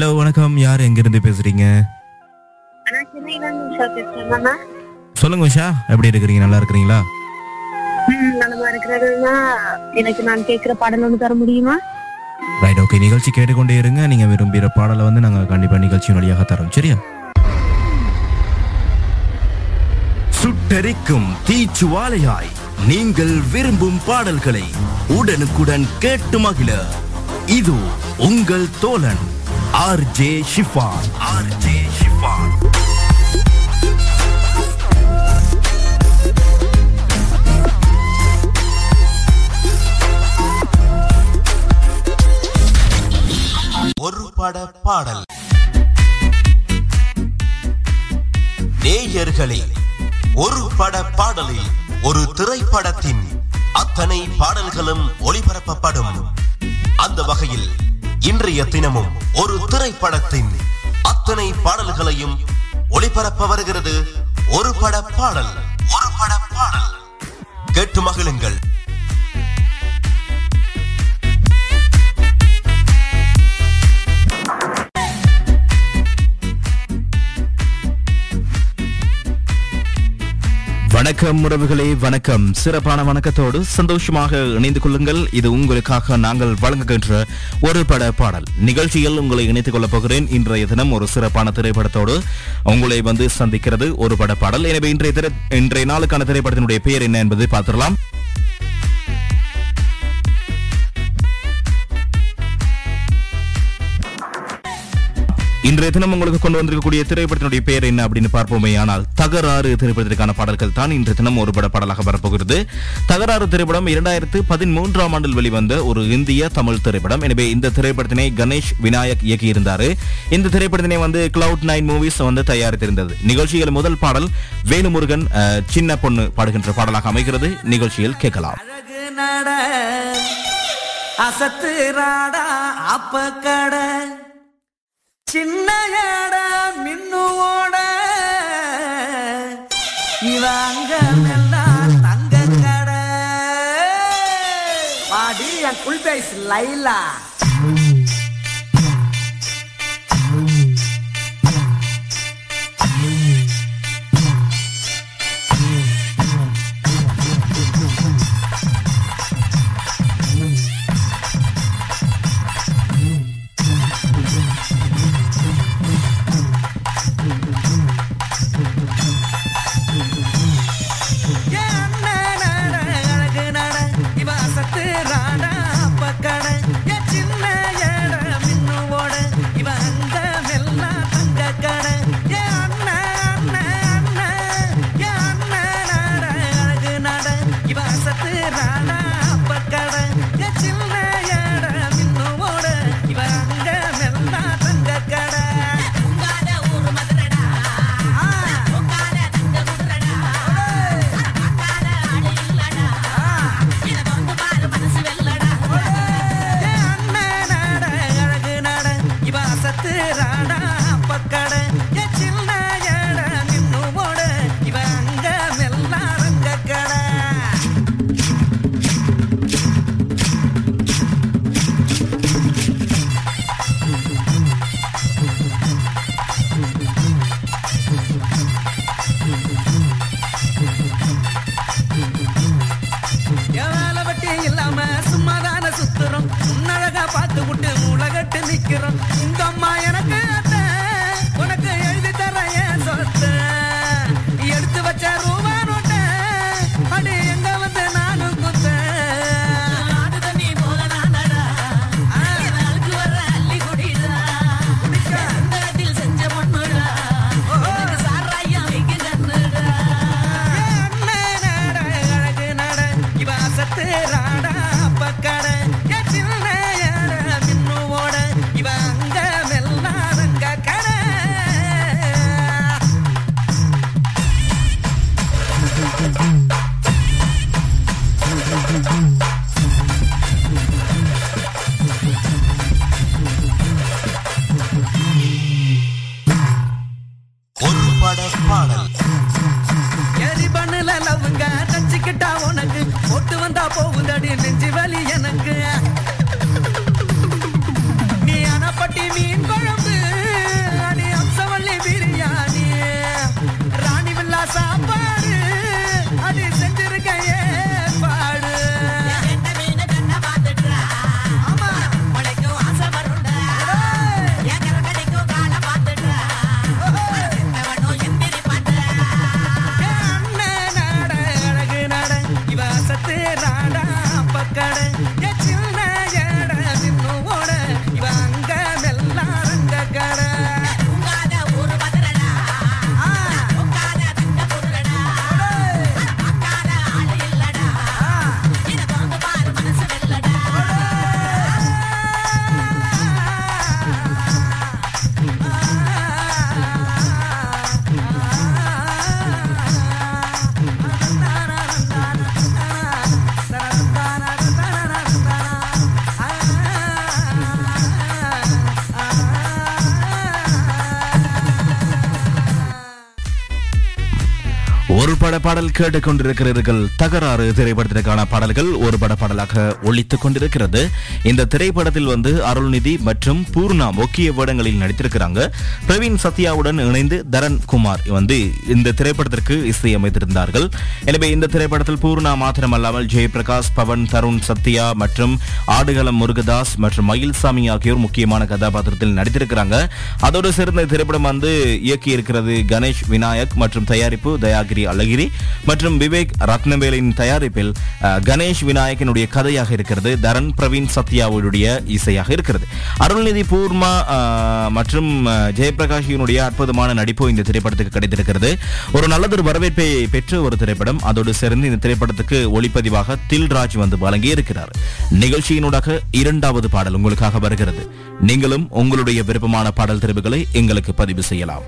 Hello வணக்கம். யார் பேசுறீங்க? சென்னையில இருந்து அண்ணா சொல்லுங்க உஷா. எப்படி இருக்கிறீங்க? நல்லா இருக்கிறீங்களா? ம், நலமா இருக்கிறதுனா எனக்கு நான் கேட்கிற பாடல் ஒன்று தர முடியுமா? ரைட் ஓகே நிகழ்ச்சி கேட்டுக்கொண்டே இருங்க. நீங்க விரும்புகிற பாடலை வந்து நாங்க கண்டிப்பா நிகழ்ச்சியின் வழியாக தரோம். சரியா? சுட்டெரிக்கும் தீச்சுவாலையாய் நீங்கள் விரும்பும் பாடல்களை உடனுக்குடன் கேட்டு மகிழ. இது உங்கள் தோழன். R J Shifan R J Shifan ஒரு பட பாடல். நேயர்களே ஒரு பட பாடலில் ஒரு திரைப்படத்தின் அத்தனை பாடல்களும் ஒளிபரப்பப்படும். அந்த வகையில் இன்றைய தினமும் ஒரு திரைப்படத்தின் அத்தனை பாடல்களையும் ஒளிபரப்ப வருகிறது ஒரு பட பாடல் ஒரு பட பாடல். கேட்டு மகிழுங்கள். வணக்கம் உறவுகளே வணக்கம். சிறப்பான வணக்கத்தோடு சந்தோஷமாக இணைந்து கொள்ளுங்கள். இது உங்களுக்காக நாங்கள் வழங்குகின்ற ஒரு பட பாடல். நிகழ்ச்சியில் உங்களை இணைத்துக் கொள்ளப் போகிறேன். இன்றைய தினம் ஒரு சிறப்பான திரைப்படத்தோடு உங்களை வந்து சந்திக்கிறது ஒரு பட பாடல். எனவே இன்றைய இன்றைய நாளுக்கான திரைப்படத்தினுடைய பெயர் என்ன என்பதை பார்த்துடலாம். இன்றைய தினம் உங்களுக்கு கொண்டு வந்திருக்கக்கூடிய திரைப்படத்தினுடைய பெயர் என்ன அப்படின்னு பார்ப்போமே. ஆனால் தகராறு திரைப்படத்திற்கான பாடல்கள் தான் இன்றைய தினம் ஒரு பட பாடலாக வரப்போகிறது. தகராறு திரைப்படம் இரண்டாயிரத்து பதிமூன்றாம் ஆண்டில் வெளிவந்த ஒரு இந்திய தமிழ் திரைப்படம். எனவே இந்த திரைப்படத்தினை கணேஷ் விநாயக் இயக்கியிருந்தாரு. இந்த திரைப்படத்தினை வந்து கிளவுட் நைன் மூவிஸ் வந்து தயாரித்திருந்தது. நிகழ்ச்சியில் முதல் பாடல் வேணுமுருகன் சின்ன பொண்ணு பாடுகின்ற பாடலாக அமைகிறது. நிகழ்ச்சியில் கேட்கலாம். அசத்து ராடா அப்ப கடை சின்ன எட மின்னுவோட. இவங்க எல்லாம் தங்க கடை பாடி என் குல் பேஸ் லைலா. போகுதடி நெஞ்சு வலி என் பாடல் கேட்டுக்கொண்டிருக்கிறீர்கள். தகராறு திரைப்படத்திற்கான பாடல்கள் ஒரு பட பாடலாக ஒழித்துக் கொண்டிருக்கிறது. இந்த திரைப்படத்தில் வந்து அருள்நிதி மற்றும் பூர்ணா முக்கிய வேடங்களில் நடித்திருக்கிறாங்க. பிரவீன் சத்யாவுடன் இணைந்து தரன் குமார் வந்து இந்த திரைப்படத்திற்கு இசையமைத்திருந்தார்கள். எனவே இந்த திரைப்படத்தில் பூர்ணா மாத்திரமல்லாமல் ஜெயபிரகாஷ் பவன் தருண் சத்யா மற்றும் ஆடுகளம் முருகதாஸ் மற்றும் மயில்சாமி ஆகியோர் முக்கியமான கதாபாத்திரத்தில் நடித்திருக்கிறாங்க. அதோடு சேர்ந்த திரைப்படம் வந்து இயக்கி இருக்கிறது கணேஷ் விநாயக் மற்றும் தயாரிப்பு தயாகிரி அழகிரி. மற்றும் விவேக் ரத்னவேலின் தயாரிப்பில் கணேஷ் விநாயகனுடைய கதையாக இருக்கிறது தரன் பிரவீன் சத்யாவுடைய இசையாக இருக்கிறது. அருள்நிதி பூர்மா மற்றும் அஹ், ஜெயபிரகாஷினுடைய அற்புதமான நடிப்பு இந்த திரைப்படத்துக்கு கிடைத்திருக்கிறது. ஒரு நல்லதொரு வரவேற்பை பெற்ற ஒரு திரைப்படம் அதோடு சேர்ந்து இந்த திரைப்படத்துக்கு ஒளிப்பதிவாக தில்ராஜ் வந்து வழங்கி இருக்கிறார் நிகழ்ச்சியினூடாக இரண்டாவது பாடல் உங்களுக்காக வருகிறது. நீங்களும் உங்களுடைய விருப்பமான பாடல் தெரிவுகளை எங்களுக்கு பதிவு செய்யலாம்.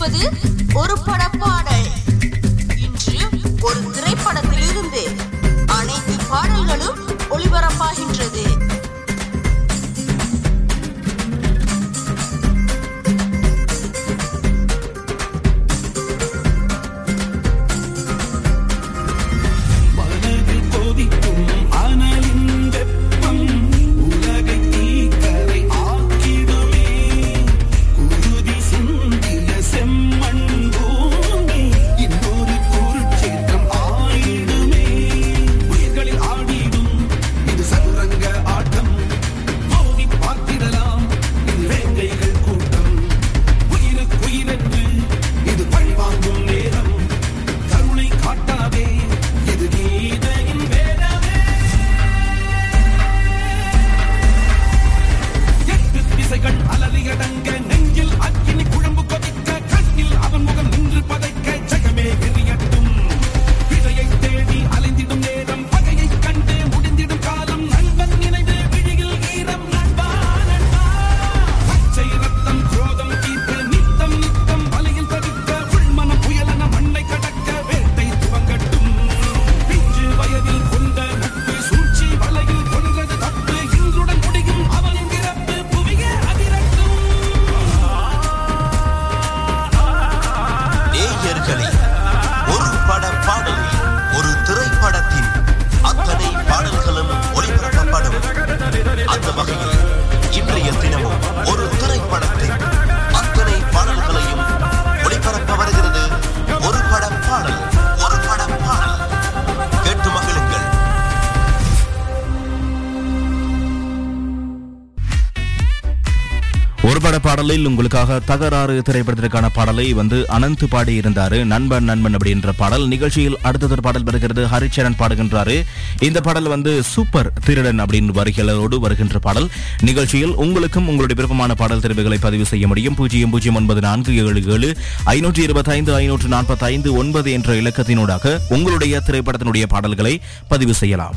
கேட்பது ஒரு படப்பான முதலில் உங்களுக்காக தகராறு திரைப்படத்திற்கான பாடலை வந்து அனந்த் பாடியிருந்தாரு. நண்பன் நண்பன் அப்படின்ற பாடல். நிகழ்ச்சியில் அடுத்ததொரு பாடல் வருகிறது. ஹரிச்சரன் பாடுகின்றாரு. இந்த பாடல் வந்து சூப்பர் திருடன் அப்படின்னு வருகிறோடு வருகின்ற பாடல். நிகழ்ச்சியில் உங்களுக்கும் உங்களுடைய விருப்பமான பாடல் தெரிவுகளை பதிவு செய்ய முடியும். பூஜ்ஜியம் பூஜ்ஜியம் ஒன்பது நான்கு ஏழு ஏழு ஐநூற்றி இருபத்தைந்து ஐநூற்று நாற்பத்தி ஐந்து ஒன்பது என்ற இலக்கத்தினூடாக உங்களுடைய திரைப்படத்தினுடைய பாடல்களை பதிவு செய்யலாம்.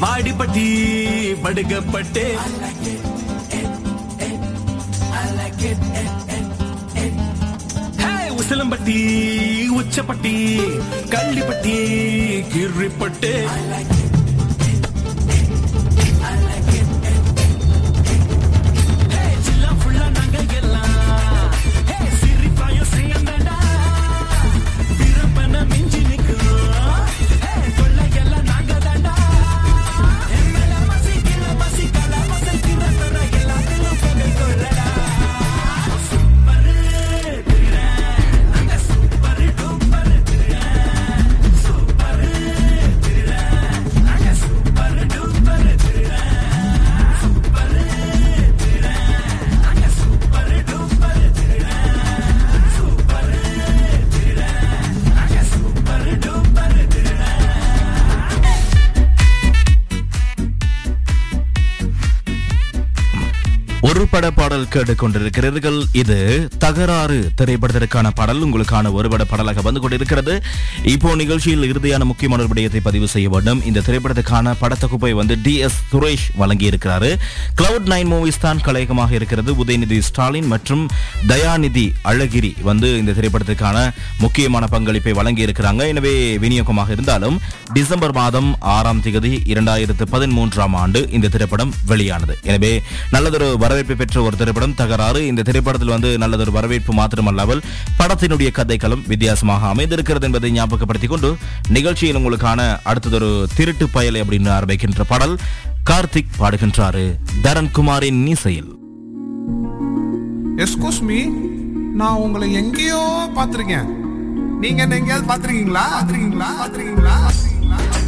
மாடிப்பட்டி படுக்கப்பட்டு. உசிலம்பட்டி உச்சப்பட்டி கள்ளிப்பட்டி கிர்ரிப்பட்டு. ஒருபட பாடல் கேட்டுக்கொண்டிருக்கிறீர்கள். இது தகராறு திரைப்படத்திற்கான பாடல். உங்களுக்கான ஒருபட பாடலாக வந்து கொண்டிருக்கிறது. இப்போ நிகழ்ச்சியில் இறுதியான முக்கியமான ஒரு விடயத்தை பதிவு செய்ய வேண்டும். இந்த திரைப்படத்துக்கான படத்தொகுப்பை வந்து டி எஸ் சுரேஷ் வழங்கி இருக்கிறாரு கிளவுட் நைன் மூவிஸ் தான் கலையகமாக இருக்கிறது. உதயநிதி ஸ்டாலின் மற்றும் தயாநிதி அழகிரி வந்து இந்த திரைப்படத்துக்கான முக்கியமான பங்களிப்பை வழங்கி இருக்கிறாங்க எனவே விநியோகமாக இருந்தாலும் டிசம்பர் மாதம் ஆறாம் தேதி இரண்டாயிரத்து பதிமூன்றாம் ஆண்டு இந்த திரைப்படம் வெளியானது. எனவே நல்லதொரு வரவேற்பை பெற்ற பெற்ற ஒரு திரைப்படம் தகராறு. இந்த திரைப்படத்தில் வந்து நல்லதொரு வரவேற்பு மாத்திரமல்லாமல் படத்தினுடைய கதைக்களம் வித்தியாசமாக அமைந்திருக்கிறது என்பதை ஞாபகப்படுத்திக் கொண்டு நிகழ்ச்சியில் உங்களுக்கான அடுத்ததொரு திருட்டு பயலை அப்படின்னு ஆரம்பிக்கின்ற பாடல் கார்த்திக் பாடுகின்றாரு. தரன் நீசையில். எஸ்கூஸ் மீ நான் உங்களை எங்கேயோ பார்த்துருக்கேன். நீங்க என்ன எங்கேயாவது பார்த்துருக்கீங்களா? பார்த்துருக்கீங்களா? பார்த்துருக்கீங்களா? பார்த்துருக்கீங்களா?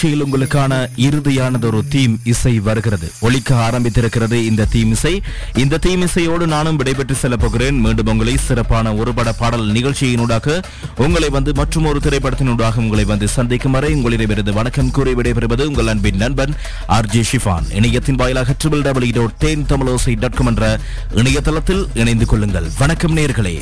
நிகழ்ச்சியில் உங்களுக்கான இறுதியானதொரு தீம் இசை வருகிறது. ஒழிக்க ஆரம்பித்திருக்கிறது இந்த தீம் இசை. இந்த தீம் இசையோடு நானும் விடைபெற்று செல்ல போகிறேன் மீண்டும் உங்களை சிறப்பான ஒருபட பாடல் நிகழ்ச்சியினூடாக உங்களை வந்து மற்றும் ஒரு திரைப்படத்தினூடாக உங்களை வந்து சந்திக்கும் வரை உங்களிடமிருந்து வணக்கம் கூறி விடைபெறுவது உங்கள் அன்பின் நண்பன் ஆர் ஜே ஷிஃபான். இணையத்தின் வாயிலாக triple W dot Then Tamilosai dot com என்ற இணையதளத்தில் இணைந்து கொள்ளுங்கள். வணக்கம் நேர்களே.